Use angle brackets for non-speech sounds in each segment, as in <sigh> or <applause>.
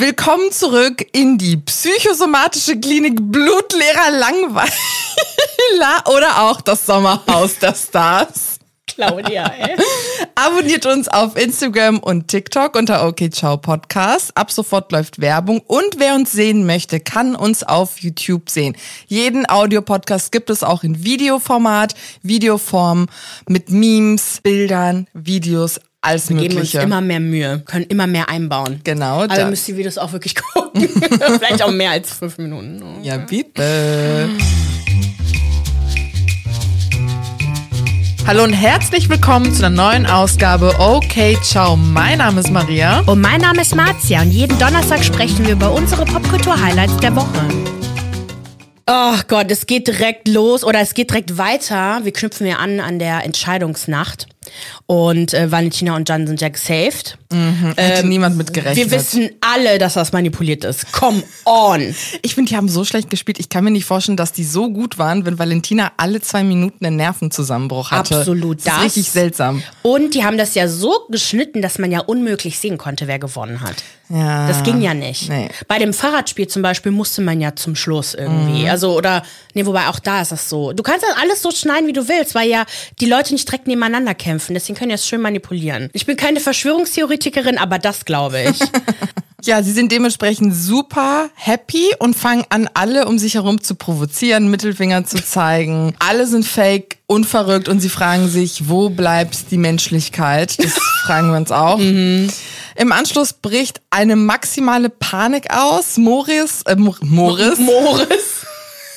Willkommen zurück in die psychosomatische Klinik Blutleerer Langweiler oder auch das Sommerhaus der Stars. Claudia, ey. <laughs> Abonniert uns auf Instagram und TikTok unter OK Ciao Podcast. Ab sofort läuft Werbung und wer uns sehen möchte, kann uns auf YouTube sehen. Jeden Audiopodcast gibt es auch in Videoformat, Videoform mit Memes, Bildern, Videos, alles Wir geben uns Mögliche. immer mehr Mühe, können immer mehr einbauen. Genau Aber das. müsst ihr Videos auch wirklich <laughs> gucken. Vielleicht auch mehr als fünf Minuten. Ja, bitte. Hallo und herzlich willkommen zu einer neuen Ausgabe Okay, ciao. Mein Name ist Maria. Und mein Name ist Marzia und jeden Donnerstag sprechen wir über unsere Popkultur-Highlights der Woche. Oh Gott, es geht direkt los oder es geht direkt weiter. Wir knüpfen ja an an der Entscheidungsnacht. Und äh, Valentina und Jan sind ja gesaved. Hätte niemand mit gerechnet. Wir wissen alle, dass das manipuliert ist. Come on. Ich finde, die haben so schlecht gespielt. Ich kann mir nicht vorstellen, dass die so gut waren, wenn Valentina alle zwei Minuten einen Nervenzusammenbruch hatte. Absolut, Das ist das. richtig seltsam. Und die haben das ja so geschnitten, dass man ja unmöglich sehen konnte, wer gewonnen hat. Ja. Das ging ja nicht. Nee. Bei dem Fahrradspiel zum Beispiel musste man ja zum Schluss irgendwie. Also, oder, nee, wobei auch da ist das so. Du kannst das alles so schneiden, wie du willst, weil ja die Leute nicht direkt nebeneinander kämpfen. Deswegen können die das schön manipulieren. Ich bin keine Verschwörungstheoretikerin, aber das glaube ich. <laughs> Ja, sie sind dementsprechend super happy und fangen an, alle um sich herum zu provozieren, Mittelfinger zu zeigen. Alle sind fake, unverrückt und sie fragen sich, wo bleibt die Menschlichkeit? Das <laughs> fragen wir uns auch. Im Anschluss bricht eine maximale Panik aus. Moris, äh, Mo- Moris, Moritz.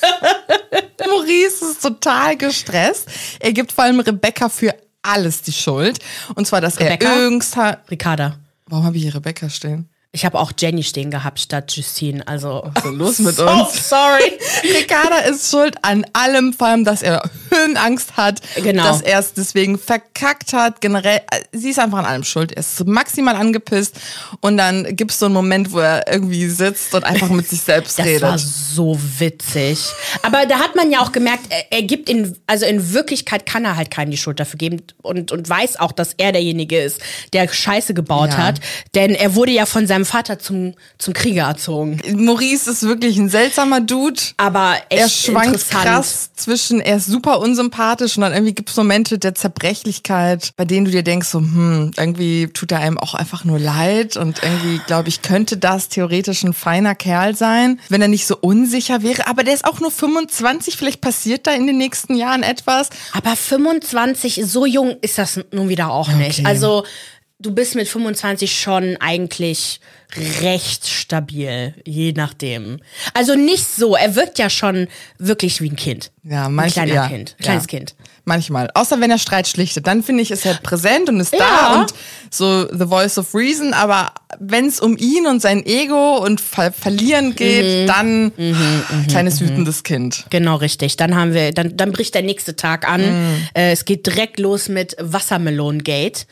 <laughs> Maurice ist total gestresst. Er gibt vor allem Rebecca für alles die Schuld. Und zwar, dass Rebecca? er irgendwann... Ricarda. Warum habe ich hier Rebecca stehen? Ich habe auch Jenny stehen gehabt statt Justine. Also. Was ist denn los mit so uns? sorry. <laughs> Ricarda ist schuld an allem, vor allem, dass er Höhenangst hat, Genau. dass er es deswegen verkackt hat. Generell, äh, sie ist einfach an allem schuld. Er ist maximal angepisst und dann gibt es so einen Moment, wo er irgendwie sitzt und einfach mit sich selbst <laughs> Das redet. war so witzig. Aber da hat man ja auch gemerkt, er, er gibt in, also in Wirklichkeit kann er halt keinen die Schuld dafür geben und, und weiß auch, dass er derjenige ist, der Scheiße gebaut Ja. hat. Denn er wurde ja von seinem Vater zum, zum Krieger erzogen. Maurice ist wirklich ein seltsamer Dude. Aber echt er schwankt krass zwischen, er ist super unsympathisch und dann irgendwie gibt es Momente der Zerbrechlichkeit, bei denen du dir denkst, so, hm, irgendwie tut er einem auch einfach nur leid und irgendwie, glaube ich, könnte das theoretisch ein feiner Kerl sein, wenn er nicht so unsicher wäre. Aber der ist auch nur 25, vielleicht passiert da in den nächsten Jahren etwas. Aber 25, so jung ist das nun wieder auch nicht. Okay. Also du bist mit 25 schon eigentlich recht stabil, je nachdem. Also nicht so, er wirkt ja schon wirklich wie ein Kind. Ja, ein manch- kleiner ja, Kind, kleines ja. Kind. Manchmal. Außer wenn er Streit schlichtet. Dann finde ich, ist er präsent und ist da Ja. und so the voice of reason. Aber wenn es um ihn und sein Ego und Ver Verlieren geht, Mhm. dann kleines wütendes Kind. Genau, richtig. Dann haben wir, dann, dann bricht der nächste Tag an. Mhm. Äh, es geht direkt los mit Wassermelon-Gate.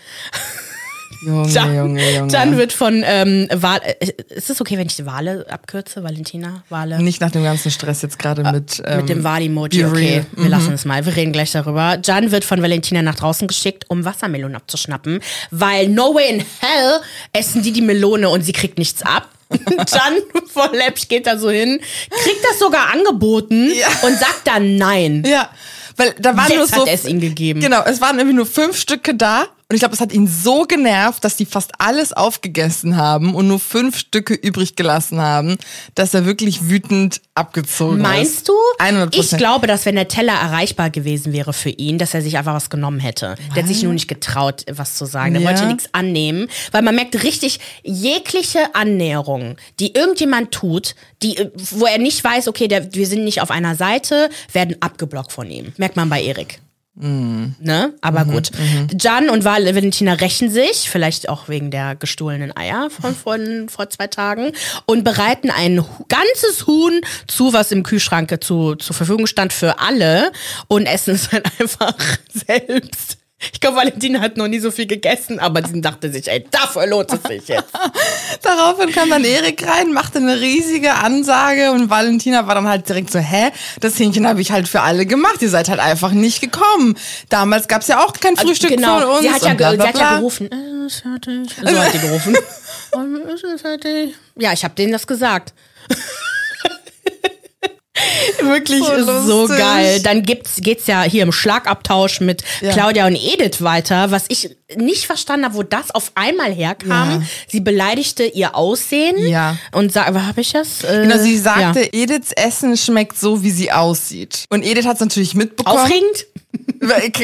Junge, Dann, Junge, Junge. dann wird von ähm, Wale, äh, ist es okay, wenn ich die Wale abkürze? Valentina? Wale? Nicht nach dem ganzen Stress jetzt gerade mit, ähm, Mit dem Wal-Emoji, be okay. real. Wir lassen es mal. Wir reden gleich darüber. Jan wird von Valentina nach draußen geschickt, um Wassermelonen abzuschnappen, weil no way in hell essen die die Melone und sie kriegt nichts ab. <laughs> Jan voll läppisch geht da so hin, kriegt das sogar angeboten Ja. und sagt dann nein. Ja, weil da waren Jetzt nur so. hat er es ihm gegeben. Genau, es waren irgendwie nur fünf Stücke da. Und ich glaube, es hat ihn so genervt, dass die fast alles aufgegessen haben und nur fünf Stücke übrig gelassen haben, dass er wirklich wütend abgezogen ist. Meinst du? 100%. Ich glaube, dass wenn der Teller erreichbar gewesen wäre für ihn, dass er sich einfach was genommen hätte. Der hat sich nur nicht getraut, was zu sagen. Der Ja. wollte nichts annehmen, weil man merkt richtig, jegliche Annäherung, die irgendjemand tut, die, wo er nicht weiß, okay, der, wir sind nicht auf einer Seite, werden abgeblockt von ihm. Merkt man bei Erik. Ne? Aber gut. Jan und Val Valentina rächen sich, vielleicht auch wegen der gestohlenen Eier von, von vor zwei Tagen, und bereiten ein ganzes Huhn zu, was im Kühlschrank zu, zur Verfügung stand für alle und essen es dann <laughs> einfach selbst. Ich glaube, Valentina hat noch nie so viel gegessen, aber sie dachte sich, ey, dafür lohnt es sich jetzt. <laughs> Daraufhin kam dann Erik rein, machte eine riesige Ansage und Valentina war dann halt direkt so, hä, das Hähnchen habe ich halt für alle gemacht, ihr seid halt einfach nicht gekommen. Damals gab's ja auch kein Frühstück genau. von uns. Sie hat ja, bla, ge- bla, sie hat ja bla. gerufen, äh, ist fertig. So hat sie gerufen. <laughs> <laughs> ja, ich habe denen das gesagt. <laughs> Wirklich So so, lustig. geil. Dann gibt's, geht's ja hier im Schlagabtausch mit Ja. Claudia und Edith weiter, was ich nicht verstanden habe, wo das auf einmal herkam. Ja. Sie beleidigte ihr Aussehen Ja. und sag, was habe ich das? Äh, Genau, sie sagte. Ediths Essen schmeckt so, wie sie aussieht. Und Edith hat es natürlich mitbekommen. aufregend.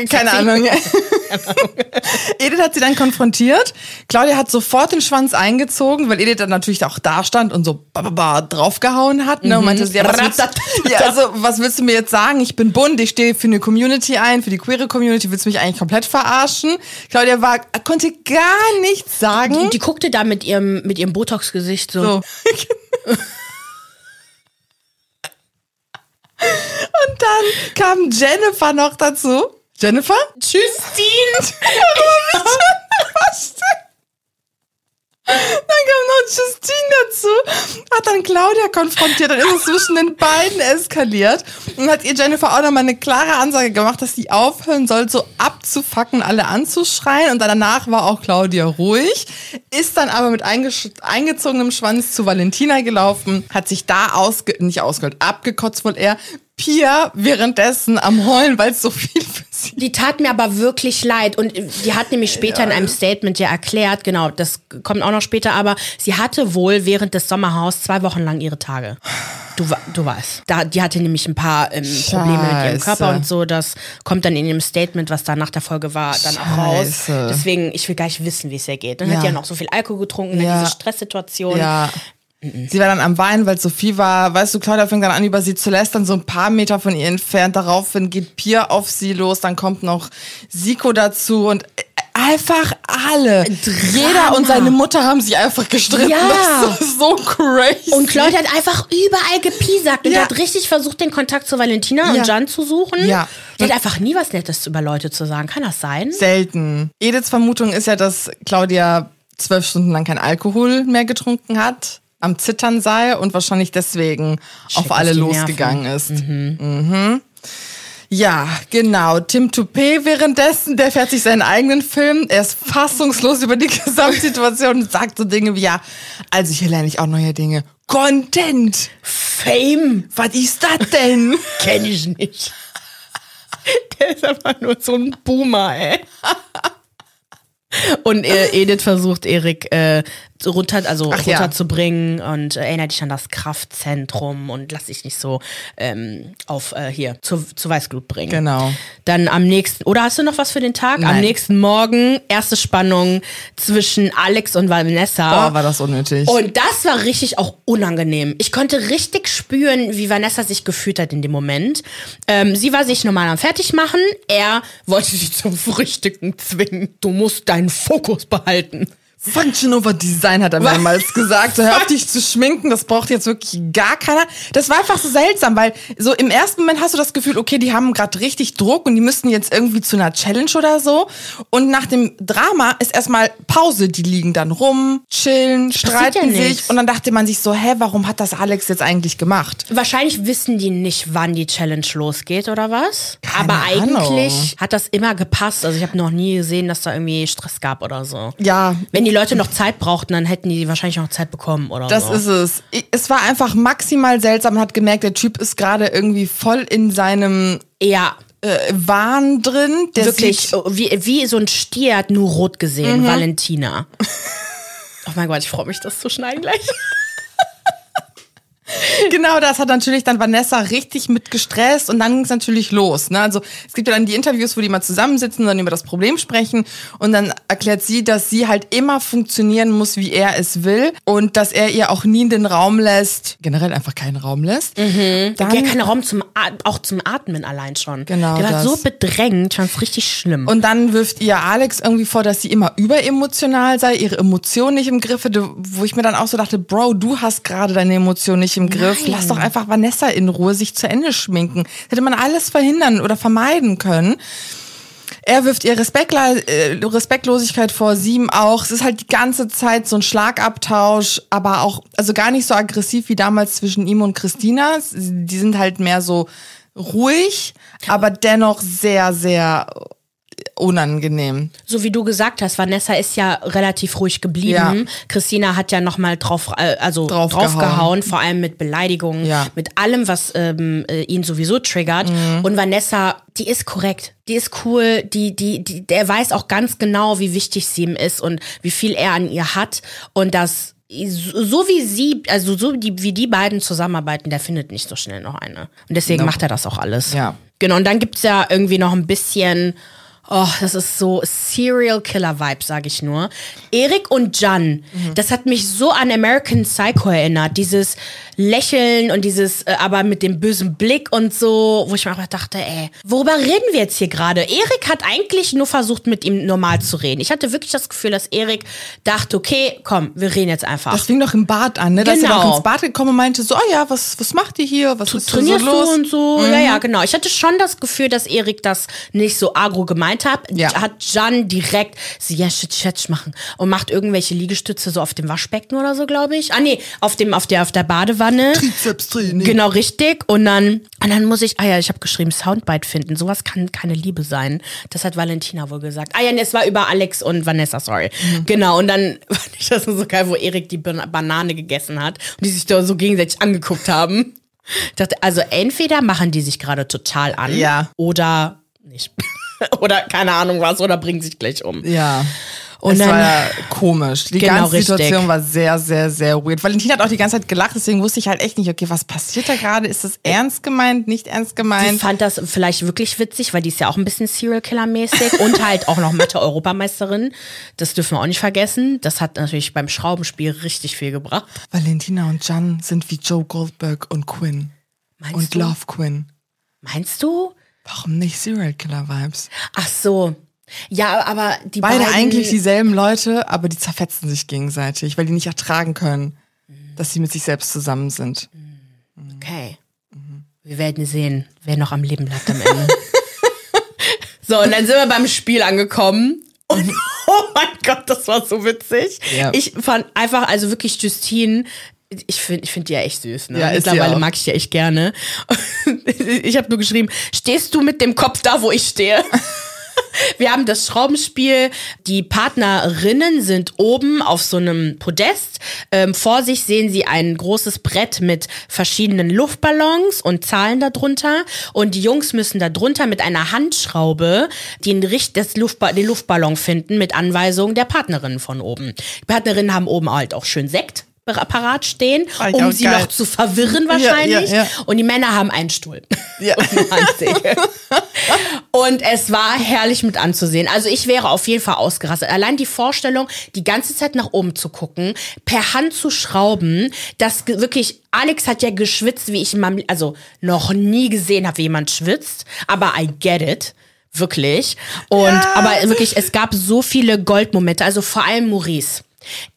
Keine Ahnung. <laughs> Edith hat sie dann konfrontiert. Claudia hat sofort den Schwanz eingezogen, weil Edith dann natürlich auch da stand und so draufgehauen hat. Ne? Und meinte, ja, was willst, <laughs> ja, also, was willst du mir jetzt sagen? Ich bin bunt, ich stehe für eine Community ein, für die queere Community. Willst du mich eigentlich komplett verarschen? Claudia war, konnte gar nichts sagen. Die, die guckte da mit ihrem, mit ihrem Botox-Gesicht so. So. <laughs> Und dann kam Jennifer noch dazu. Jennifer? Tschüssin! <laughs> Dann kam noch Justine dazu, hat dann Claudia konfrontiert. Und ist es zwischen den beiden eskaliert. Und hat ihr Jennifer auch nochmal eine klare Ansage gemacht, dass sie aufhören soll, so abzufacken, alle anzuschreien. Und danach war auch Claudia ruhig, ist dann aber mit eingezogenem Schwanz zu Valentina gelaufen, hat sich da ausge nicht ausgehört, abgekotzt wohl eher, Pia währenddessen am Heulen, weil es so viel für sie Die tat mir aber wirklich leid. Und die hat nämlich später in einem Statement ja erklärt, genau, das kommt auch noch später, aber sie hatte wohl während des Sommerhaus zwei Wochen lang ihre Tage. Du, du weißt. Da, die hatte nämlich ein paar ähm, Probleme mit ihrem Scheiße. Körper und so. Das kommt dann in dem Statement, was da nach der Folge war, dann auch raus. Scheiße. Deswegen, ich will gar nicht wissen, wie es ihr geht. Dann Ja. hat die ja noch so viel Alkohol getrunken, Ja. dann diese Stresssituation. Ja. Sie war dann am Weinen, weil es so viel war. Weißt du, Claudia fängt dann an, über sie zu lästern, so ein paar Meter von ihr entfernt. Daraufhin geht Pia auf sie los, dann kommt noch Siko dazu und äh, einfach alle. Jeder und seine Mutter haben sich einfach gestritten. Ja. Das ist so crazy. Und Claudia hat einfach überall gepiesackt und Ja. hat richtig versucht, den Kontakt zu Valentina Ja. und Jan zu suchen. Ja. Die hat einfach nie was Nettes über Leute zu sagen. Kann das sein? selten. Ediths Vermutung ist ja, dass Claudia zwölf Stunden lang kein Alkohol mehr getrunken hat, am Zittern sei und wahrscheinlich deswegen auf auf alle losgegangen ist. Mhm. Ja, genau. Tim Toupé währenddessen, der fährt sich seinen eigenen Film. Er ist fassungslos über die <laughs> Gesamtsituation und sagt so Dinge wie, ja, also hier lerne ich auch neue Dinge. Content! Fame Was ist das denn? <laughs> kenne ich nicht. <laughs> Der ist einfach nur so ein Boomer, ey. Und äh, Edith versucht, Erik äh, runter, also Ach ja. runterzubringen und äh, erinnert dich an das Kraftzentrum und lass dich nicht so ähm, auf äh, hier zu, zu Weißglut bringen. Genau. Dann am nächsten, oder hast du noch was für den Tag? Am Nein. nächsten Morgen erste Spannung zwischen Alex und Vanessa. Boah, war das unnötig. Und das war richtig auch unangenehm. Ich konnte richtig spüren, wie Vanessa sich gefühlt hat in dem Moment. Ähm, sie war sich normal am Fertigmachen. Er wollte sie zum Frühstücken zwingen. Du musst deinen Fokus behalten. Function over Design hat er mehrmals gesagt. So, hör auf dich zu schminken, das braucht jetzt wirklich gar keiner. Das war einfach so seltsam, weil so im ersten Moment hast du das Gefühl, okay, die haben gerade richtig Druck und die müssten jetzt irgendwie zu einer Challenge oder so. Und nach dem Drama ist erstmal Pause. Die liegen dann rum, chillen, streiten ja sich. Und dann dachte man sich so, hä, warum hat das Alex jetzt eigentlich gemacht? Wahrscheinlich wissen die nicht, wann die Challenge losgeht oder was. Keine Aber Ahnung. eigentlich hat das immer gepasst. Also ich habe noch nie gesehen, dass da irgendwie Stress gab oder so. Ja, Wenn die Leute noch Zeit brauchten, dann hätten die wahrscheinlich noch Zeit bekommen oder Das so. ist es. Es war einfach maximal seltsam. Man hat gemerkt, der Typ ist gerade irgendwie voll in seinem ja, äh, Wahn drin. Der wirklich sieht, wie, wie so ein Stier hat nur rot gesehen, Valentina. Oh mein Gott, ich freue mich, das zu schneiden gleich. <laughs> Genau, das hat natürlich dann Vanessa richtig mit gestresst und dann ging es natürlich los. Ne? Also es gibt ja dann die Interviews, wo die mal zusammensitzen und dann über das Problem sprechen und dann erklärt sie, dass sie halt immer funktionieren muss, wie er es will und dass er ihr auch nie den Raum lässt, generell einfach keinen Raum lässt. Dann, Der keinen Raum zum auch zum Atmen allein schon. Genau Der war das. so bedrängt, fand's richtig schlimm. und dann wirft ihr Alex irgendwie vor, dass sie immer überemotional sei, ihre Emotionen nicht im Griff hätte, wo ich mir dann auch so dachte, Bro, du hast gerade deine Emotionen nicht im Griff. Nein. Lass doch einfach Vanessa in Ruhe sich zu Ende schminken. Das hätte man alles verhindern oder vermeiden können. Er wirft ihr Respektla äh, Respektlosigkeit vor, sie ihm auch. Es ist halt die ganze Zeit so ein Schlagabtausch, aber auch, also gar nicht so aggressiv wie damals zwischen ihm und Christina. Die sind halt mehr so ruhig, aber dennoch sehr, sehr unangenehm. So wie du gesagt hast, Vanessa ist ja relativ ruhig geblieben. Ja. Christina hat ja nochmal drauf, äh, also Draufgehauen. draufgehauen, vor allem mit Beleidigungen, Ja. mit allem, was ähm, äh, ihn sowieso triggert. Mhm. Und Vanessa, die ist korrekt, die ist cool, die, die, die, der weiß auch ganz genau, wie wichtig sie ihm ist und wie viel er an ihr hat und das so wie sie, also so die, wie die beiden zusammenarbeiten, der findet nicht so schnell noch eine. Und deswegen macht er das auch alles. Ja. Genau, und dann gibt's ja irgendwie noch ein bisschen, oh, das ist so Serial Killer Vibe, sage ich nur. Erik und Jan, das hat mich so an American Psycho erinnert. Dieses Lächeln und dieses, äh, aber mit dem bösen Blick und so, wo ich mir einfach dachte, ey, worüber reden wir jetzt hier gerade? Erik hat eigentlich nur versucht, mit ihm normal zu reden. Ich hatte wirklich das Gefühl, dass Erik dachte, okay, komm, wir reden jetzt einfach. Das fing doch im Bad an, ne? Da ist er Genau. doch ins Bad gekommen und meinte so, oh ja, was, was macht ihr hier? Was ist denn so trainierst los? du und so. Ja, ja, genau. Ich hatte schon das Gefühl, dass Erik das nicht so agro gemeint hat. Ja. Hat Jan direkt so, ja, shit, shit, machen. Und macht irgendwelche Liegestütze so auf dem Waschbecken oder so, glaube ich. Ah, nee, auf dem, auf der, auf der Badewanne. Trizeps-Training. Genau, richtig. Und dann, und dann muss ich, ah ja, ich habe geschrieben, Soundbite finden. Sowas kann keine Liebe sein. Das hat Valentina wohl gesagt. Ah ja, nee, es war über Alex und Vanessa, sorry. Genau, und dann <laughs> fand ich das so geil, wo Erik die Ban- Banane gegessen hat und die sich da so gegenseitig angeguckt haben. Ich dachte, also entweder machen die sich gerade total an Ja. oder nicht. <laughs> oder keine Ahnung was, oder bringen sich gleich um. Ja. Und es dann- war ja komisch. Die Genau, ganze Situation richtig. war sehr, sehr, sehr weird. Valentina hat auch die ganze Zeit gelacht, deswegen wusste ich halt echt nicht, okay, was passiert da gerade? Ist das ernst gemeint, nicht ernst Ich gemeint? fand das vielleicht wirklich witzig, weil die ist ja auch ein bisschen Serial Killer mäßig <laughs> und halt auch noch Mathe-Europameisterin. Das dürfen wir auch nicht vergessen. Das hat natürlich beim Schraubenspiel richtig viel gebracht. Valentina und Jan sind wie Joe Goldberg und Quinn. Meinst und du? Love Quinn. Meinst du? Warum nicht Serial Killer Vibes? Ach so. Ja, aber die Beide beiden eigentlich dieselben Leute, aber die zerfetzen sich gegenseitig, weil die nicht ertragen können, dass sie mit sich selbst zusammen sind. Okay. Wir werden sehen, wer noch am Leben bleibt am Ende. <laughs> so, und dann sind wir beim Spiel angekommen. Und <laughs> oh mein Gott, das war so witzig. Ja. Ich fand einfach, also wirklich Justine, ich finde ich find die ja echt süß. Ne? Ja, Mittlerweile mag ich die echt gerne. <laughs> Ich habe nur geschrieben, stehst du mit dem Kopf da, wo ich stehe? <laughs> Wir haben das Schraubenspiel. Die Partnerinnen sind oben auf so einem Podest. Ähm, vor sich sehen sie ein großes Brett mit verschiedenen Luftballons und Zahlen darunter. Und die Jungs müssen darunter mit einer Handschraube den, Richt das Luftba den Luftballon finden mit Anweisungen der Partnerinnen von oben. Die Partnerinnen haben oben halt auch schön Sekt parat stehen, ich um sie geil. noch zu verwirren wahrscheinlich. ja, ja. Und die Männer haben einen Stuhl. <laughs> Ja. <laughs> Und es war herrlich mit anzusehen. Also ich wäre auf jeden Fall ausgerastet. Allein die Vorstellung, die ganze Zeit nach oben zu gucken, per Hand zu schrauben, das wirklich, Alex hat ja geschwitzt, wie ich in meinem, also noch nie gesehen habe, wie jemand schwitzt. Aber I get it. Wirklich. Und, aber wirklich, es gab so viele Goldmomente. Also vor allem Maurice.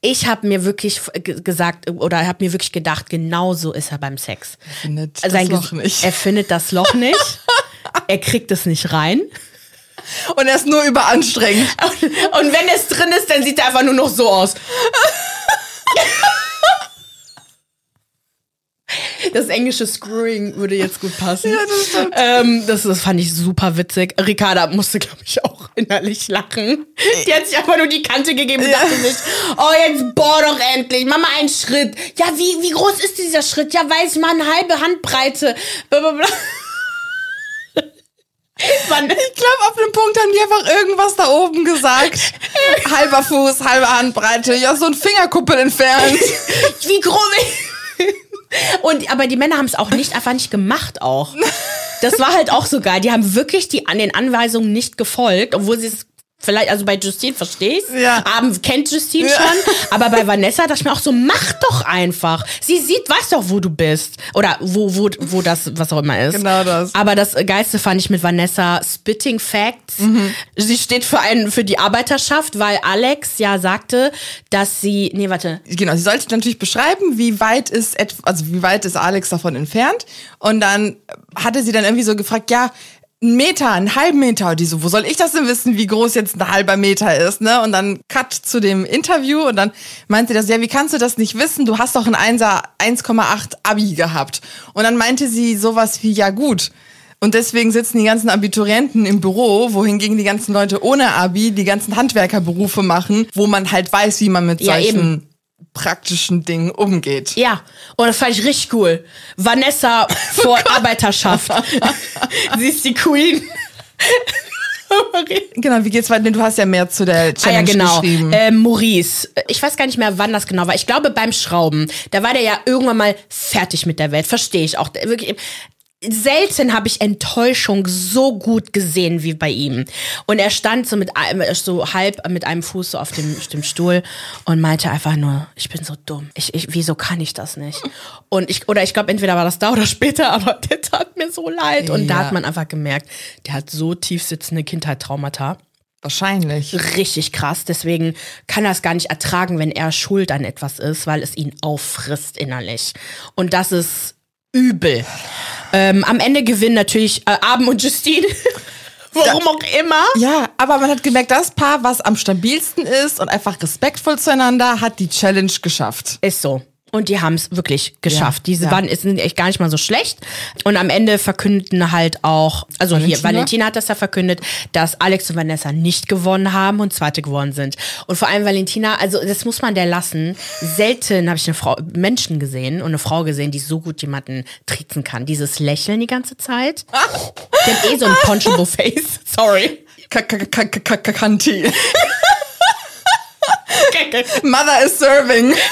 Ich habe mir wirklich ge- gesagt oder habe mir wirklich gedacht, genau so ist er beim Sex. findet Sein das Loch Ges- nicht. Er findet das Loch nicht. er kriegt es nicht rein. Und er ist nur überanstrengend. Und wenn es drin ist, dann sieht er einfach nur noch so aus. Das englische Screwing würde jetzt gut passen. Ja, das stimmt. Ähm, das, das fand ich super witzig. Ricarda musste, glaube ich, auch innerlich lachen. Die hat sich einfach nur die Kante gegeben und dachte sich, oh, jetzt bohr doch endlich, mach mal einen Schritt. Ja, wie, wie groß ist dieser Schritt? Ja, weiß ich mal, eine halbe Handbreite. Blablabla. Mann, Ich glaube, auf dem Punkt haben die einfach irgendwas da oben gesagt. Halber Fuß, halbe Handbreite, ja, so ein Fingerkuppel entfernt. <laughs> wie groß. Und aber die Männer haben es auch nicht einfach nicht gemacht auch. Das war halt auch so geil. Die haben wirklich die an den Anweisungen nicht gefolgt, obwohl sie es vielleicht also bei Justine verstehe ich. Ja. Abend kennt Justine Ja. schon, <laughs> aber bei Vanessa dachte ich mir auch so mach doch einfach. Sie sieht, weiß doch, wo du bist oder wo wo wo das was auch immer ist. Genau das. Aber das geilste fand ich mit Vanessa Spitting Facts. Sie steht für einen für die Arbeiterschaft, weil Alex ja sagte, dass sie nee, warte. Genau, sie sollte natürlich beschreiben, wie weit ist also wie weit ist Alex davon entfernt. Und dann hatte sie dann irgendwie so gefragt, ja, ein Meter, einen halben Meter. Und die so, wo soll ich das denn wissen, wie groß jetzt ein halber Meter ist, ne? Und dann Cut zu dem Interview und dann meinte das, ja, wie kannst du das nicht wissen? Du hast doch ein 1er 1,8 Abi gehabt. Und dann meinte sie sowas wie, ja gut, Und deswegen sitzen die ganzen Abiturienten im Büro, wohingegen die ganzen Leute ohne Abi die ganzen Handwerkerberufe machen, wo man halt weiß, wie man mit Ja, solchen eben. Praktischen Dingen umgeht. Ja, und das fand ich richtig cool. Vanessa <laughs> vor Arbeiterschaft. <laughs> Sie ist die Queen. <laughs> Genau, wie geht's weiter? Denn Du hast ja mehr zu der Ah ja, Challenge genau. geschrieben. Äh, Maurice. Ich weiß gar nicht mehr, wann das genau war. Ich glaube beim Schrauben. Da war der ja irgendwann mal fertig mit der Welt. Verstehe ich auch. Wirklich. Selten habe ich Enttäuschung so gut gesehen wie bei ihm. Und er stand so mit einem, so halb mit einem Fuß so auf dem, dem Stuhl und meinte einfach nur, ich bin so dumm. Ich, ich, wieso kann ich das nicht? Und ich, oder ich glaube, entweder war das da oder später, <laughs> aber der tat mir so leid. Und da Ja. hat man einfach gemerkt, der hat so tief sitzende Kindheit-Traumata Wahrscheinlich. richtig krass. Deswegen kann er es gar nicht ertragen, wenn er schuld an etwas ist, weil es ihn auffrisst innerlich. Und das ist übel. Ähm, am Ende gewinnen natürlich äh, Abend und Justine. <laughs> Warum auch immer. Ja, aber man hat gemerkt, das Paar, was am stabilsten ist und einfach respektvoll zueinander, hat die Challenge geschafft. Ist so. Und die haben es wirklich geschafft. Ja, Diese ja. waren ist- sind echt gar nicht mal so schlecht. Und am Ende verkündeten halt auch, also hier, Valentina? Valentina hat das ja verkündet, dass Alex und Vanessa nicht gewonnen haben und zweite gewonnen sind. Und vor allem Valentina, also das muss man der lassen. Selten habe ich eine Frau, Menschen gesehen und eine Frau gesehen, die so gut jemanden triezen kann. Dieses Lächeln die ganze Zeit. <laughs> Hat eh so ein punchable Face. Sorry. Ka- ka- ka- ka- ka- ka- Kanti. <laughs> Mother is serving. <laughs>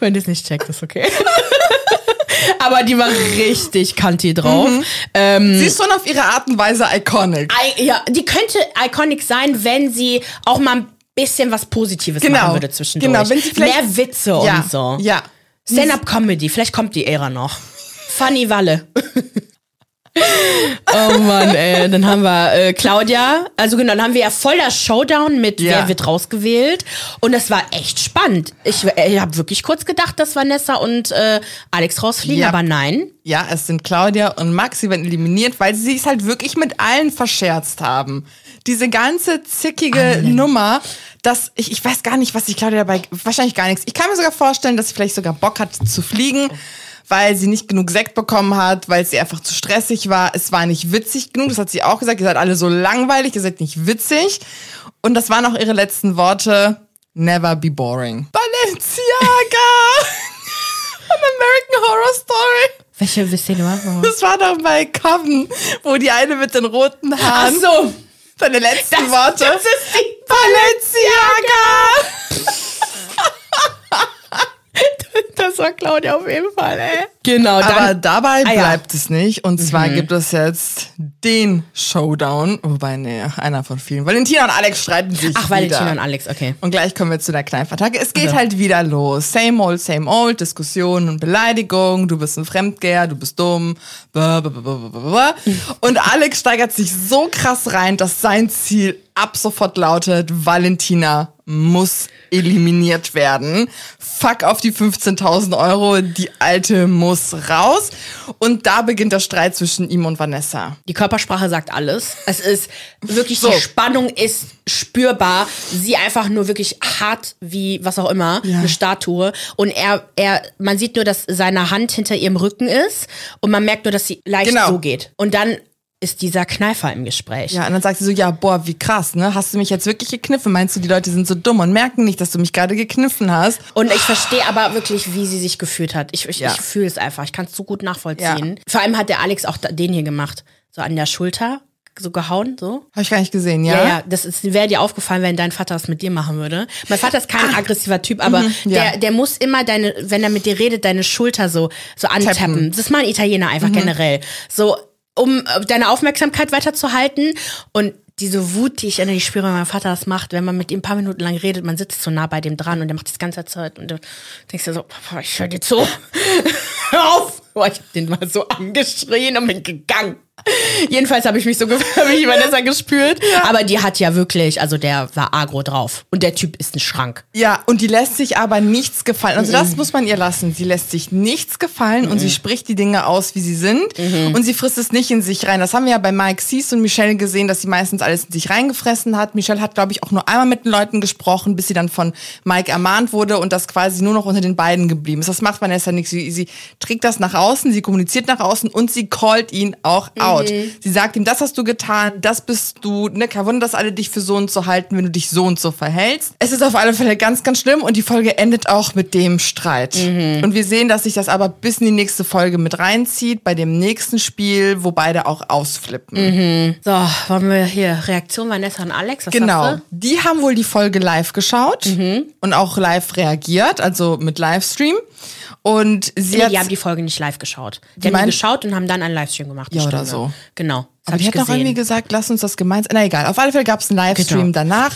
Wenn ihr es nicht checkt, ist okay. <laughs> Aber die war richtig kanti drauf. Ähm, Sie ist schon auf ihre Art und Weise iconic. I, ja, die könnte iconic sein, wenn sie auch mal ein bisschen was Positives Genau. machen würde zwischendurch. Genau, wenn sie vielleicht- Mehr Witze ja, und so. Ja. Stand-up-Comedy, vielleicht kommt die Ära noch. Funny Walle. <laughs> oh Mann, ey. Dann haben wir äh, Claudia. Also genau, dann haben wir ja voll das Showdown mit Ja. wer wird rausgewählt. Und das war echt spannend. Ich, äh, ich habe wirklich kurz gedacht, dass Vanessa und äh, Alex rausfliegen, Ja. aber nein. Ja, es sind Claudia und Max, sie werden eliminiert, weil sie es halt wirklich mit allen verscherzt haben. Diese ganze zickige Nummer, dass ich, ich weiß gar nicht, was sich Claudia dabei, wahrscheinlich gar nichts. Ich kann mir sogar vorstellen, dass sie vielleicht sogar Bock hat zu fliegen, weil sie nicht genug Sekt bekommen hat, weil es ihr einfach zu stressig war. Es war nicht witzig genug, das hat sie auch gesagt. Ihr seid alle so langweilig, ihr seid nicht witzig. Und das waren auch ihre letzten Worte. Never be boring. Balenciaga! <laughs> An American Horror Story. Welche wisst ihr noch? Das war doch bei Coven, wo die eine mit den roten Ach Haaren. so. Deine letzten Das- Worte. das ist die Balenciaga! <laughs> <laughs> Das war Claudia auf jeden Fall, ey. Genau, Aber dann. dabei Ah, ja. bleibt es nicht. Und zwar gibt es jetzt den Showdown. Wobei, nee, einer von vielen. Valentina und Alex streiten sich. Ach, wieder. Valentina und Alex, okay. Und gleich kommen wir zu der Kneifattacke. Es geht Ja. halt wieder los. Same old, same old. Diskussion und Beleidigung. Du bist ein Fremdgeher, du bist dumm. Blah, blah, blah, blah, blah, blah. <laughs> Und Alex steigert sich so krass rein, dass sein Ziel ab sofort lautet, Valentina muss eliminiert werden. Fuck auf die 15.000 Euro. Die Alte muss raus. Und da beginnt der Streit zwischen ihm und Vanessa. Die Körpersprache sagt alles. Es ist wirklich, So. die Spannung ist spürbar. Sie einfach nur wirklich hart wie was auch immer, Ja. eine Statue. Und er, er, man sieht nur, dass seine Hand hinter ihrem Rücken ist und man merkt nur, dass sie leicht Genau. so geht. Und dann ist dieser Kneifer im Gespräch. Ja, und dann sagt sie so, ja, boah, wie krass, ne? Hast du mich jetzt wirklich gekniffen? Meinst du, die Leute sind so dumm und merken nicht, dass du mich gerade gekniffen hast? Und ich verstehe aber wirklich, wie sie sich gefühlt hat. Ich, ich, Ja. ich fühle es einfach. Ich kann es so gut nachvollziehen. Vor allem hat der Alex auch den hier gemacht. So an der Schulter, so gehauen, so. Habe ich gar nicht gesehen, ja? Ja, ja, das wäre dir aufgefallen, wenn dein Vater das mit dir machen würde. Mein Vater ist kein <laughs> aggressiver Typ, aber. Mhm, ja. der, der muss immer deine, wenn er mit dir redet, deine Schulter so, so antappen. Tappen. Mhm. Das ist mal ein Italiener einfach generell. So, um äh, deine Aufmerksamkeit weiterzuhalten und diese Wut, die ich innerlich spüre, wenn mein Vater das macht, wenn man mit ihm ein paar Minuten lang redet, man sitzt so nah bei dem dran und der macht das ganze Zeit und du denkst dir so, Papa, ich höre dir zu. <laughs> Hör auf! Boah, ich hab den mal so angeschrien und bin gegangen. Jedenfalls habe ich mich so <laughs> hab ich Vanessa gespürt. Aber die hat ja wirklich, also der war agro drauf. Und der Typ ist ein Schrank. Ja, und die lässt sich aber nichts gefallen. Also das muss man ihr lassen. Sie lässt sich nichts gefallen und sie spricht die Dinge aus, wie sie sind. Und sie frisst es nicht in sich rein. Das haben wir ja bei Mike Cease und Michelle gesehen, dass sie meistens alles in sich reingefressen hat. Michelle hat, glaube ich, auch nur einmal mit den Leuten gesprochen, bis sie dann von Mike ermahnt wurde und das quasi nur noch unter den beiden geblieben ist. Das macht Vanessa nicht. Sie, sie trägt das nach außen, sie kommuniziert nach außen und sie callt ihn auch out. Sie sagt ihm, das hast du getan, das bist du, ne, kein Wunder, dass alle dich für so und so halten, wenn du dich so und so verhältst. Es ist auf alle Fälle ganz, ganz schlimm und die Folge endet auch mit dem Streit. Und wir sehen, dass sich das aber bis in die nächste Folge mit reinzieht, bei dem nächsten Spiel, wo beide auch ausflippen. So, wollen wir hier Reaktion Vanessa und Alex? Was Genau. Die haben wohl die Folge live geschaut und auch live reagiert, also mit Livestream. Und sie? Nee, hat die haben die Folge nicht live geschaut. Die, haben die geschaut und haben dann einen Livestream gemacht. Ja, oder so. Genau. Aber die ich hat doch irgendwie gesagt, lass uns das gemeinsam. Na egal, auf alle Fälle gab es einen Livestream Genau. danach.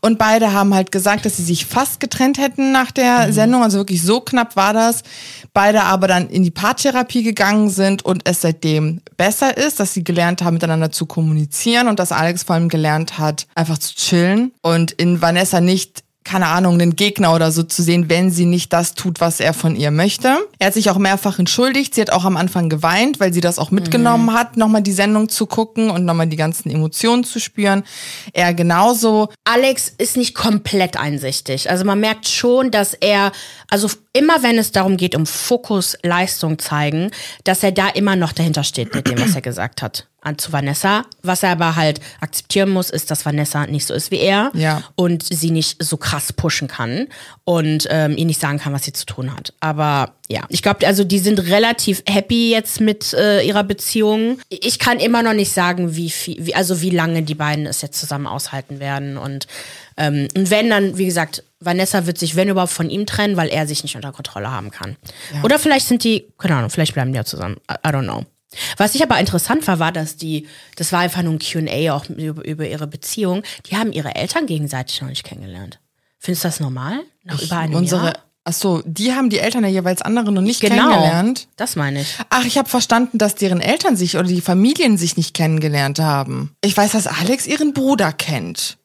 Und beide haben halt gesagt, dass sie sich fast getrennt hätten nach der Mhm. Sendung. Also wirklich so knapp war das. Beide aber dann in die Paartherapie gegangen sind und es seitdem besser ist, dass sie gelernt haben, miteinander zu kommunizieren und dass Alex vor allem gelernt hat, einfach zu chillen und in Vanessa nicht keine Ahnung, einen Gegner oder so zu sehen, wenn sie nicht das tut, was er von ihr möchte. Er hat sich auch mehrfach entschuldigt. Sie hat auch am Anfang geweint, weil sie das auch mitgenommen hat, nochmal die Sendung zu gucken und nochmal die ganzen Emotionen zu spüren. Er genauso. Alex ist nicht komplett einsichtig. Also man merkt schon, dass er, also immer wenn es darum geht, um Fokus, Leistung zeigen, dass er da immer noch dahinter steht mit dem, was er gesagt hat an zu Vanessa. Was er aber halt akzeptieren muss, ist, dass Vanessa nicht so ist wie er Ja. und sie nicht so krass pushen kann und ähm, ihr nicht sagen kann, was sie zu tun hat. Aber ja, ich glaube, also die sind relativ happy jetzt mit äh, ihrer Beziehung. Ich kann immer noch nicht sagen, wie viel, wie, also wie lange die beiden es jetzt zusammen aushalten werden und ähm, und wenn dann, wie gesagt, Vanessa wird sich, wenn überhaupt, von ihm trennen, weil er sich nicht unter Kontrolle haben kann. Oder vielleicht sind die, keine Ahnung, vielleicht bleiben die ja zusammen. I, I don't know. Was ich aber interessant war, war, dass die, das war einfach nur ein QA auch über, über ihre Beziehung, die haben ihre Eltern gegenseitig noch nicht kennengelernt. Findest du das normal? Nach über einem Unsere, Jahr? ach so, die haben die Eltern der jeweils anderen noch nicht Genau. kennengelernt. Das meine ich. Ach, ich habe verstanden, dass deren Eltern sich oder die Familien sich nicht kennengelernt haben. Ich weiß, dass Alex ihren Bruder kennt.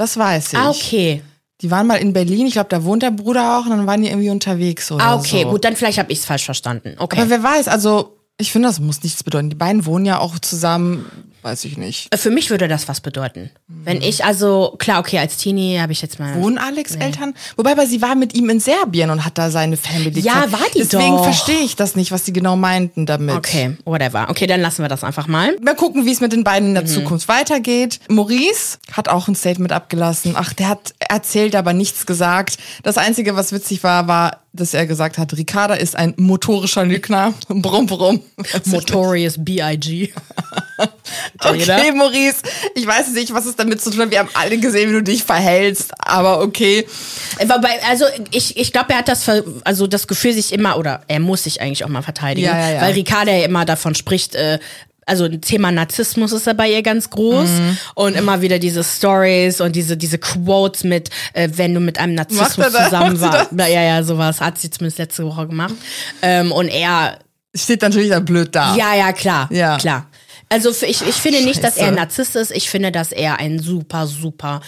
Das weiß ich. Ah, okay. Die waren mal in Berlin, ich glaube, da wohnt der Bruder auch und dann waren die irgendwie unterwegs oder Ah, okay, so. gut, dann vielleicht habe ich es falsch verstanden. Okay. Aber wer weiß, also ich finde, das muss nichts bedeuten. Die beiden wohnen ja auch zusammen, weiß ich nicht. Äh, Für mich würde das was bedeuten. Wenn ich also, klar, okay, als Teenie habe ich jetzt mal. Wohnen Alex Eltern? Wobei, aber sie war mit ihm in Serbien und hat da seine Family. Ja, gehabt. war die Deswegen doch. verstehe ich das nicht, was sie genau meinten damit. Okay, whatever. Okay, dann lassen wir das einfach mal. Mal gucken, wie es mit den beiden in der Mhm. Zukunft weitergeht. Maurice hat auch ein Statement abgelassen. Ach, der hat erzählt, aber nichts gesagt. Das Einzige, was witzig war, war, dass er gesagt hat, Ricarda ist ein motorischer Lügner. <laughs> Brumm, brumm. Notorious B.I.G. <laughs> <laughs> Okay, Maurice, ich weiß nicht, was es damit zu tun hat. Wir haben alle gesehen, wie du dich verhältst, aber okay. Wobei, also ich, ich glaube, er hat das, also das Gefühl sich immer, oder er muss sich eigentlich auch mal verteidigen, Ja, ja, ja. weil Ricarda ja immer davon spricht, äh, also ein Thema Narzissmus ist ja bei ihr ganz groß Mhm. und immer wieder diese Stories und diese, diese Quotes mit, äh, wenn du mit einem Narzissmus zusammen warst. Ja, ja, sowas hat sie zumindest letzte Woche gemacht. Ähm, und er Steht natürlich dann blöd da. Ja, ja, klar. Ja. Klar. Also ich, ich finde nicht, dass er ein. Narzisst ist. Ich finde, dass er ein super, super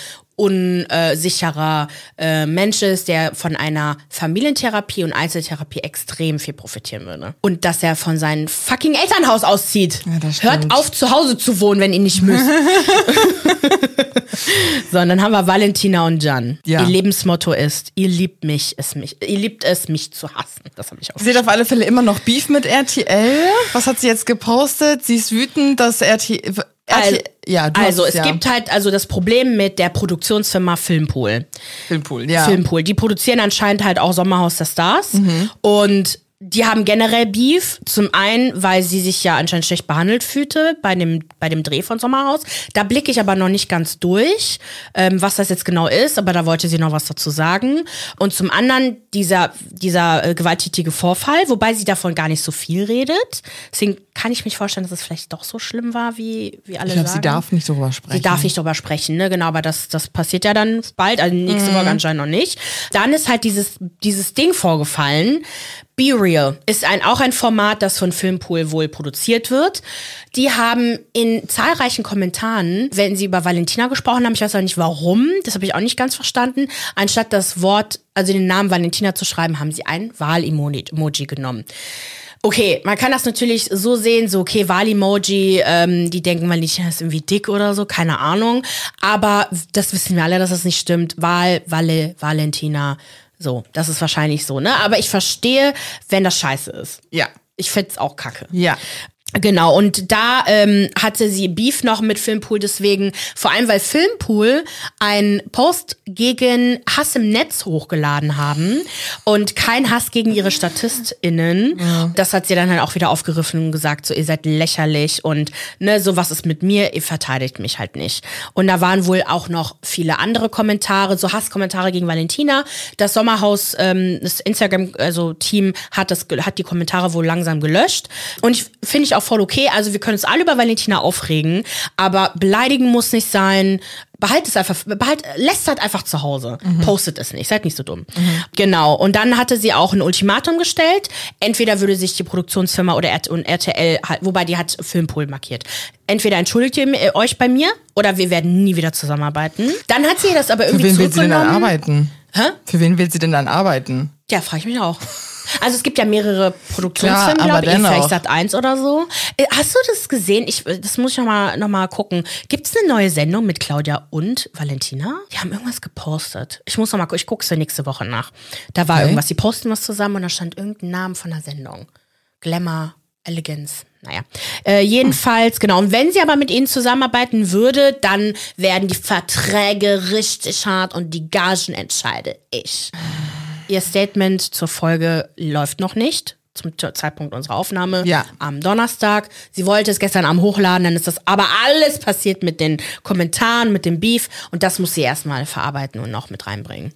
unsicherer äh, Mensch ist, der von einer Familientherapie und Einzeltherapie extrem viel profitieren würde. Und dass er von seinem fucking Elternhaus auszieht. Ja, das Hört auf, zu Hause zu wohnen, wenn ihr nicht müsst. <laughs> so, und dann haben wir Valentina und Jan. Ja. Ihr Lebensmotto ist, ihr liebt mich, es mich, ihr liebt es, mich zu hassen. Das habe ich auch. Sie hat auf alle Fälle immer noch Beef mit RTL. Was hat sie jetzt gepostet? Sie ist wütend, dass RTL. RTL ja, du also hast es ja. gibt halt also das Problem mit der Produktionsfirma Filmpool. Filmpool, ja. Filmpool. Die produzieren anscheinend halt auch Sommerhaus der Stars. Mhm. Und die haben generell Beef. Zum einen, weil sie sich ja anscheinend schlecht behandelt fühlte bei dem, bei dem Dreh von Sommerhaus. Da blicke ich aber noch nicht ganz durch, ähm, was das jetzt genau ist, aber da wollte sie noch was dazu sagen. Und zum anderen dieser, dieser äh, gewalttätige Vorfall, wobei sie davon gar nicht so viel redet. Deswegen kann ich mich vorstellen, dass es vielleicht doch so schlimm war, wie, wie alle Ich glaube, sagen. sie darf nicht darüber sprechen. Sie darf nicht drüber sprechen, ne? Genau, aber das, das passiert ja dann bald, also nächste Mhm. Woche anscheinend noch nicht. Dann ist halt dieses, dieses Ding vorgefallen, Be Real ist ein, auch ein Format, das von Filmpool wohl produziert wird. Die haben in zahlreichen Kommentaren, wenn sie über Valentina gesprochen haben, ich weiß auch nicht warum, das habe ich auch nicht ganz verstanden, anstatt das Wort, also den Namen Valentina zu schreiben, haben sie ein Wahl-Emoji genommen. Okay, man kann das natürlich so sehen, so okay, Wahl-Emoji, ähm, die denken, Valentina ist irgendwie dick oder so, keine Ahnung. Aber das wissen wir alle, dass das nicht stimmt. Wahl, Walle, Valentina, so, das ist wahrscheinlich so, ne? Aber ich verstehe, wenn das scheiße ist. Ja. Ich find's auch kacke. Ja. Genau, und da ähm, hatte sie Beef noch mit Filmpool, deswegen, vor allem weil Filmpool ein Post gegen Hass im Netz hochgeladen haben und kein Hass gegen ihre StatistInnen. Ja. Das hat sie dann halt auch wieder aufgegriffen und gesagt, so ihr seid lächerlich und ne, so was ist mit mir, ihr verteidigt mich halt nicht. Und da waren wohl auch noch viele andere Kommentare, so Hasskommentare gegen Valentina. Das Sommerhaus, ähm, das Instagram, also Team hat das, hat die Kommentare wohl langsam gelöscht. Und ich finde ich auch auch voll okay. Also wir können uns alle über Valentina aufregen, aber beleidigen muss nicht sein. Behalt es einfach, behalt, lästert einfach zu Hause. Mhm. Postet es nicht, seid nicht so dumm. Mhm. Genau. Und dann hatte sie auch ein Ultimatum gestellt. Entweder würde sich die Produktionsfirma oder RTL, wobei die hat Filmpool markiert. Entweder entschuldigt ihr euch bei mir oder wir werden nie wieder zusammenarbeiten. Dann hat sie das aber irgendwie Für wen will sie denn dann arbeiten? Hä? Für wen will sie denn dann arbeiten? Ja, frage ich mich auch. Also es gibt ja mehrere Produktionsfirmen, glaube ich, vielleicht Sat 1 oder so. Äh, hast du das gesehen? Ich, das muss ich nochmal noch mal gucken. Gibt es eine neue Sendung mit Claudia und Valentina? Die haben irgendwas gepostet. Ich muss nochmal gucken, ich gucke es nächste Woche nach. Da war okay. irgendwas, die posten was zusammen und da stand irgendein Name von der Sendung. Glamour, Elegance. Naja, äh, jedenfalls, genau. Und wenn sie aber mit ihnen zusammenarbeiten würde, dann werden die Verträge richtig hart und die Gagen entscheide ich. Ihr Statement zur Folge läuft noch nicht zum Zeitpunkt unserer Aufnahme ja. am Donnerstag. Sie wollte es gestern Abend hochladen, dann ist das aber alles passiert mit den Kommentaren, mit dem Beef und das muss sie erstmal verarbeiten und noch mit reinbringen.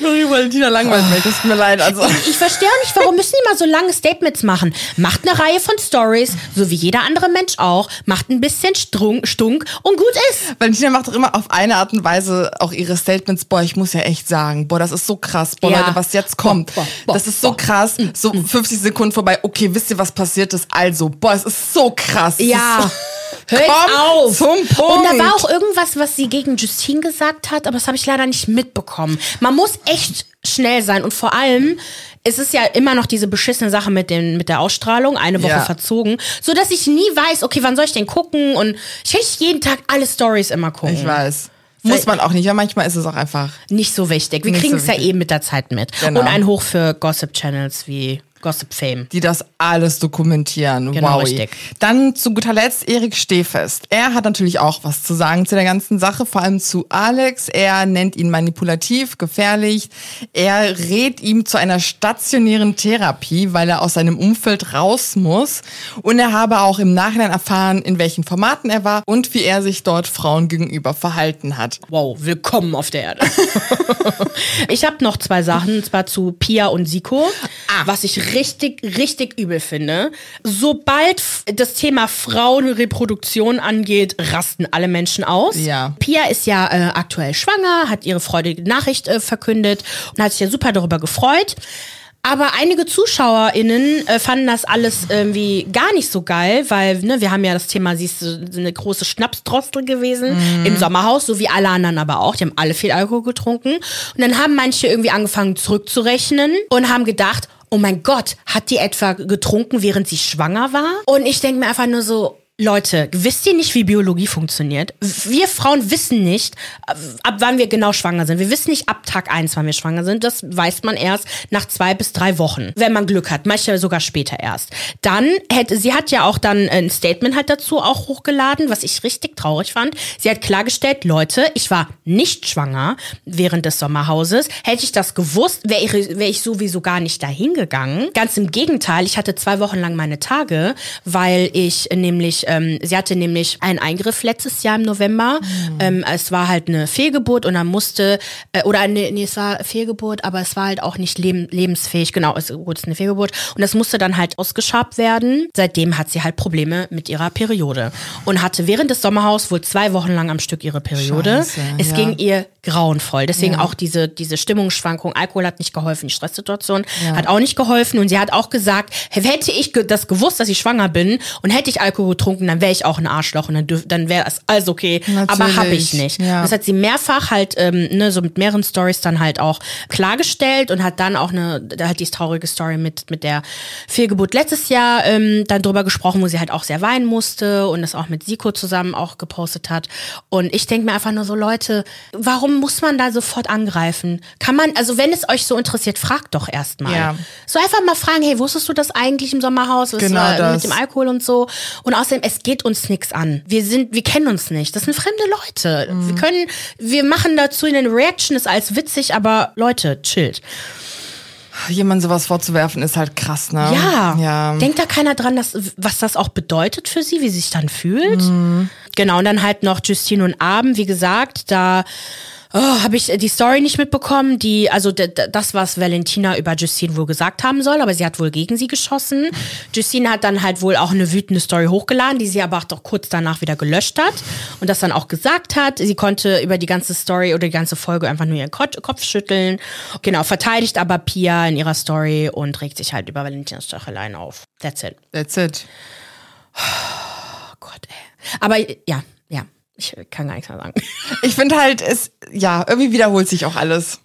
Valentina langweilt mich, das tut mir leid. Also. Ich, ich verstehe auch nicht, warum müssen die mal so lange Statements machen? Macht eine Reihe von Stories, so wie jeder andere Mensch auch, macht ein bisschen Strunk, Stunk und gut ist. Valentina macht doch immer auf eine Art und Weise auch ihre Statements. Boah, ich muss ja echt sagen, boah, das ist so krass. Boah, ja. Leute, was jetzt kommt, boah, boah, das ist so krass. So 50 Sekunden vorbei. Okay, wisst ihr, was passiert ist? Also, boah, es ist so krass. Ja. Hört auf! Zum Punkt. Und da war auch irgendwas, was sie gegen Justine gesagt hat, aber das habe ich leider nicht mitbekommen. Man muss echt schnell sein und vor allem es ist ja immer noch diese beschissene Sache mit, den, mit der Ausstrahlung, eine Woche ja. verzogen, so dass ich nie weiß, okay, wann soll ich denn gucken und ich will jeden Tag alle Stories immer gucken. Ich weiß. Muss man auch nicht, ja, manchmal ist es auch einfach nicht so wichtig. Wir kriegen es so ja eben mit der Zeit mit. Genau. Und ein Hoch für Gossip-Channels wie Gossip Fame. Die das alles dokumentieren. Genau, wow. richtig. Dann zu guter Letzt Erik Stehfest. Er hat natürlich auch was zu sagen zu der ganzen Sache, vor allem zu Alex. Er nennt ihn manipulativ, gefährlich. Er rät ihm zu einer stationären Therapie, weil er aus seinem Umfeld raus muss. Und er habe auch im Nachhinein erfahren, in welchen Formaten er war und wie er sich dort Frauen gegenüber verhalten hat. Wow, willkommen auf der Erde. <laughs> ich habe noch zwei Sachen, und zwar zu Pia und Siko, ah. was ich richtig, richtig übel finde. Sobald das Thema Frauenreproduktion angeht, rasten alle Menschen aus. Ja. Pia ist ja äh, aktuell schwanger, hat ihre freudige Nachricht äh, verkündet und hat sich ja super darüber gefreut. Aber einige ZuschauerInnen äh, fanden das alles irgendwie gar nicht so geil, weil ne, wir haben ja das Thema, sie ist eine große Schnapsdrostel gewesen mhm. im Sommerhaus, so wie alle anderen aber auch. Die haben alle viel Alkohol getrunken. Und dann haben manche irgendwie angefangen zurückzurechnen und haben gedacht, oh mein Gott, hat die etwa getrunken, während sie schwanger war? Und ich denke mir einfach nur so, Leute, wisst ihr nicht, wie Biologie funktioniert? Wir Frauen wissen nicht, ab wann wir genau schwanger sind. Wir wissen nicht ab Tag eins, wann wir schwanger sind. Das weiß man erst nach zwei bis drei Wochen, wenn man Glück hat. Manchmal sogar später erst. Dann hätte, sie hat ja auch dann ein Statement halt dazu auch hochgeladen, was ich richtig traurig fand. Sie hat klargestellt, Leute, ich war nicht schwanger während des Sommerhauses. Hätte ich das gewusst, wäre ich, wär ich sowieso gar nicht dahin gegangen. Ganz im Gegenteil, ich hatte zwei Wochen lang meine Tage, weil ich nämlich ähm, sie hatte nämlich einen Eingriff letztes Jahr im November. Mhm. Ähm, es war halt eine Fehlgeburt und dann musste, äh, oder nee, nee, es war Fehlgeburt, aber es war halt auch nicht leben, lebensfähig. Genau, es, gut, es ist eine Fehlgeburt. Und das musste dann halt ausgeschabt werden. Seitdem hat sie halt Probleme mit ihrer Periode und hatte während des Sommerhaus wohl zwei Wochen lang am Stück ihre Periode. Scheiße, es ja. ging ihr grauenvoll. Deswegen Ja. auch diese, diese Stimmungsschwankung. Alkohol hat nicht geholfen, die Stresssituation hat auch nicht geholfen. Und sie hat auch gesagt, hätte ich das gewusst, dass ich schwanger bin und hätte ich Alkohol getrunken, dann wäre ich auch ein Arschloch und dann, dürf, dann wäre es alles okay. Aber habe ich Natürlich, nicht. ja. Das hat sie mehrfach halt, ähm, ne, so mit mehreren Stories dann halt auch klargestellt und hat dann auch eine, da hat die traurige Story mit, mit der Fehlgeburt letztes Jahr ähm, dann drüber gesprochen, wo sie halt auch sehr weinen musste und das auch mit Siko zusammen auch gepostet hat. Und ich denke mir einfach nur so, Leute, warum muss man da sofort angreifen? Kann man, also wenn es euch so interessiert, fragt doch erstmal. Ja. So einfach mal fragen, hey, wusstest du das eigentlich im Sommerhaus? Was Genau war das. Mit dem Alkohol und so. Und außerdem, es geht uns nichts an. Wir sind, wir kennen uns nicht. Das sind fremde Leute. Mhm. Wir können, wir machen dazu eine Reaction, ist alles witzig, aber Leute, chillt. Jemand sowas vorzuwerfen ist halt krass, ne? Ja. Ja. Denkt da keiner dran, dass, was das auch bedeutet für sie, wie sie sich dann fühlt? Mhm. Genau, und dann halt noch Justine und Abend, wie gesagt, da oh, habe ich die Story nicht mitbekommen, die, also das, was Valentina über Justine wohl gesagt haben soll, aber sie hat wohl gegen sie geschossen. Justine hat dann halt wohl auch eine wütende Story hochgeladen, die sie aber auch doch kurz danach wieder gelöscht hat und das dann auch gesagt hat. Sie konnte über die ganze Story oder die ganze Folge einfach nur ihren Ko Kopf schütteln. Genau, verteidigt aber Pia in ihrer Story und regt sich halt über Valentinas Stacheleien auf. That's it. That's it. Oh Gott, ey. Aber ja, ja, ich kann gar nichts mehr sagen. Ich finde halt, es, ja, irgendwie wiederholt sich auch alles.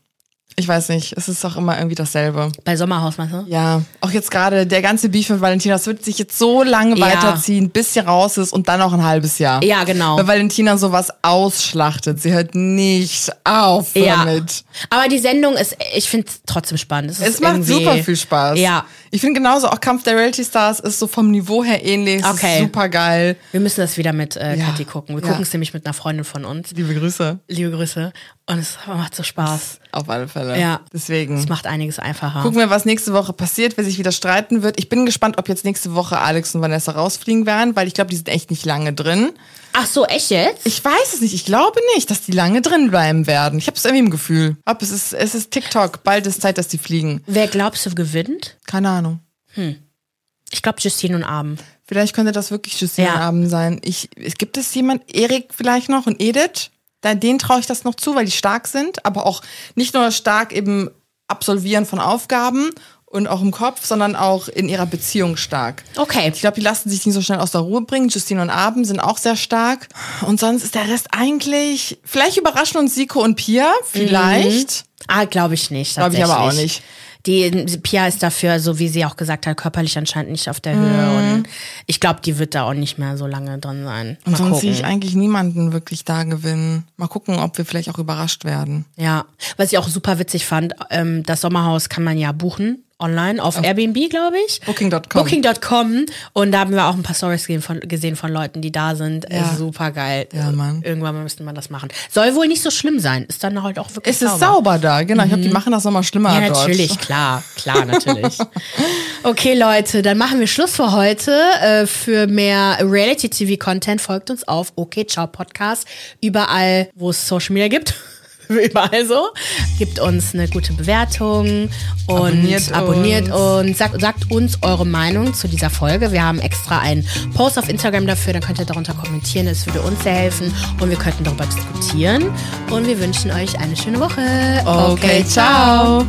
Ich weiß nicht, es ist doch immer irgendwie dasselbe. Bei Sommerhaus, meinst du? Ja, auch jetzt gerade der ganze Beef mit Valentina, das wird sich jetzt so lange Ja. weiterziehen, bis sie raus ist und dann noch ein halbes Jahr. Ja, genau. Weil Valentina sowas ausschlachtet. Sie hört nicht auf Ja. damit. Aber die Sendung ist, ich finde es trotzdem spannend. Es, Es macht super viel Spaß. Ja. Ich finde genauso auch Kampf der Reality Stars ist so vom Niveau her ähnlich. Okay. ist super geil. Wir müssen das wieder mit äh, Ja. Kathi gucken. Wir gucken es nämlich mit einer Freundin von uns. Liebe Grüße. Liebe Grüße. Und es macht so Spaß. Auf alle Fälle. Ja. Deswegen. Es macht einiges einfacher. Gucken wir, was nächste Woche passiert, wer sich wieder streiten wird. Ich bin gespannt, ob jetzt nächste Woche Alex und Vanessa rausfliegen werden, weil ich glaube, die sind echt nicht lange drin. Ach so, echt jetzt? Ich weiß es nicht. Ich glaube nicht, dass die lange drin bleiben werden. Ich habe es irgendwie im Gefühl. Ob es ist, es ist TikTok. Bald ist Zeit, dass die fliegen. Wer glaubst du gewinnt? Keine Ahnung. Ich glaube Justine und Abend. Vielleicht könnte das wirklich Justine Ja. Abend sein. Ich, gibt es jemand, Erik vielleicht noch und Edith? Denen traue ich das noch zu, weil die stark sind, aber auch nicht nur stark im Absolvieren von Aufgaben und auch im Kopf, sondern auch in ihrer Beziehung stark. Okay. Ich glaube, die lassen sich nicht so schnell aus der Ruhe bringen. Justine und Abend sind auch sehr stark. Und sonst ist der Rest eigentlich, vielleicht überraschen uns Siko und Pia, vielleicht. Ah, glaube ich nicht. Glaube ich aber auch nicht. Die Pia ist dafür, so wie sie auch gesagt hat, körperlich anscheinend nicht auf der Höhe. Und ich glaube, die wird da auch nicht mehr so lange drin sein. Und Mal sonst sehe ich gucken. eigentlich niemanden wirklich da gewinnen. Mal gucken, ob wir vielleicht auch überrascht werden. Ja, was ich auch super witzig fand, ähm, das Sommerhaus kann man ja buchen online auf Airbnb, glaube ich. Booking.com. Booking.com und da haben wir auch ein paar Stories gesehen von, gesehen von Leuten, die da sind. Ja. Ist super geil. Ja, Mann. Irgendwann müsste man das machen. Soll wohl nicht so schlimm sein. Ist dann halt auch wirklich Es ist sauber da, genau. Ich glaube, die machen das nochmal schlimmer Ja, dort. natürlich, klar, klar, natürlich. <laughs> okay, Leute, dann machen wir Schluss für heute. Äh, für mehr Reality-TV-Content folgt uns auf Okay Ciao Podcast. Überall, wo es Social Media gibt. <laughs> Überall so. Gibt uns eine gute Bewertung und Abonniert abonniert uns. Sagt, sagt uns eure Meinung zu dieser Folge. Wir haben extra einen Post auf Instagram dafür, dann könnt ihr darunter kommentieren. Das würde uns sehr helfen und wir könnten darüber diskutieren. Und wir wünschen euch eine schöne Woche. Okay, ciao.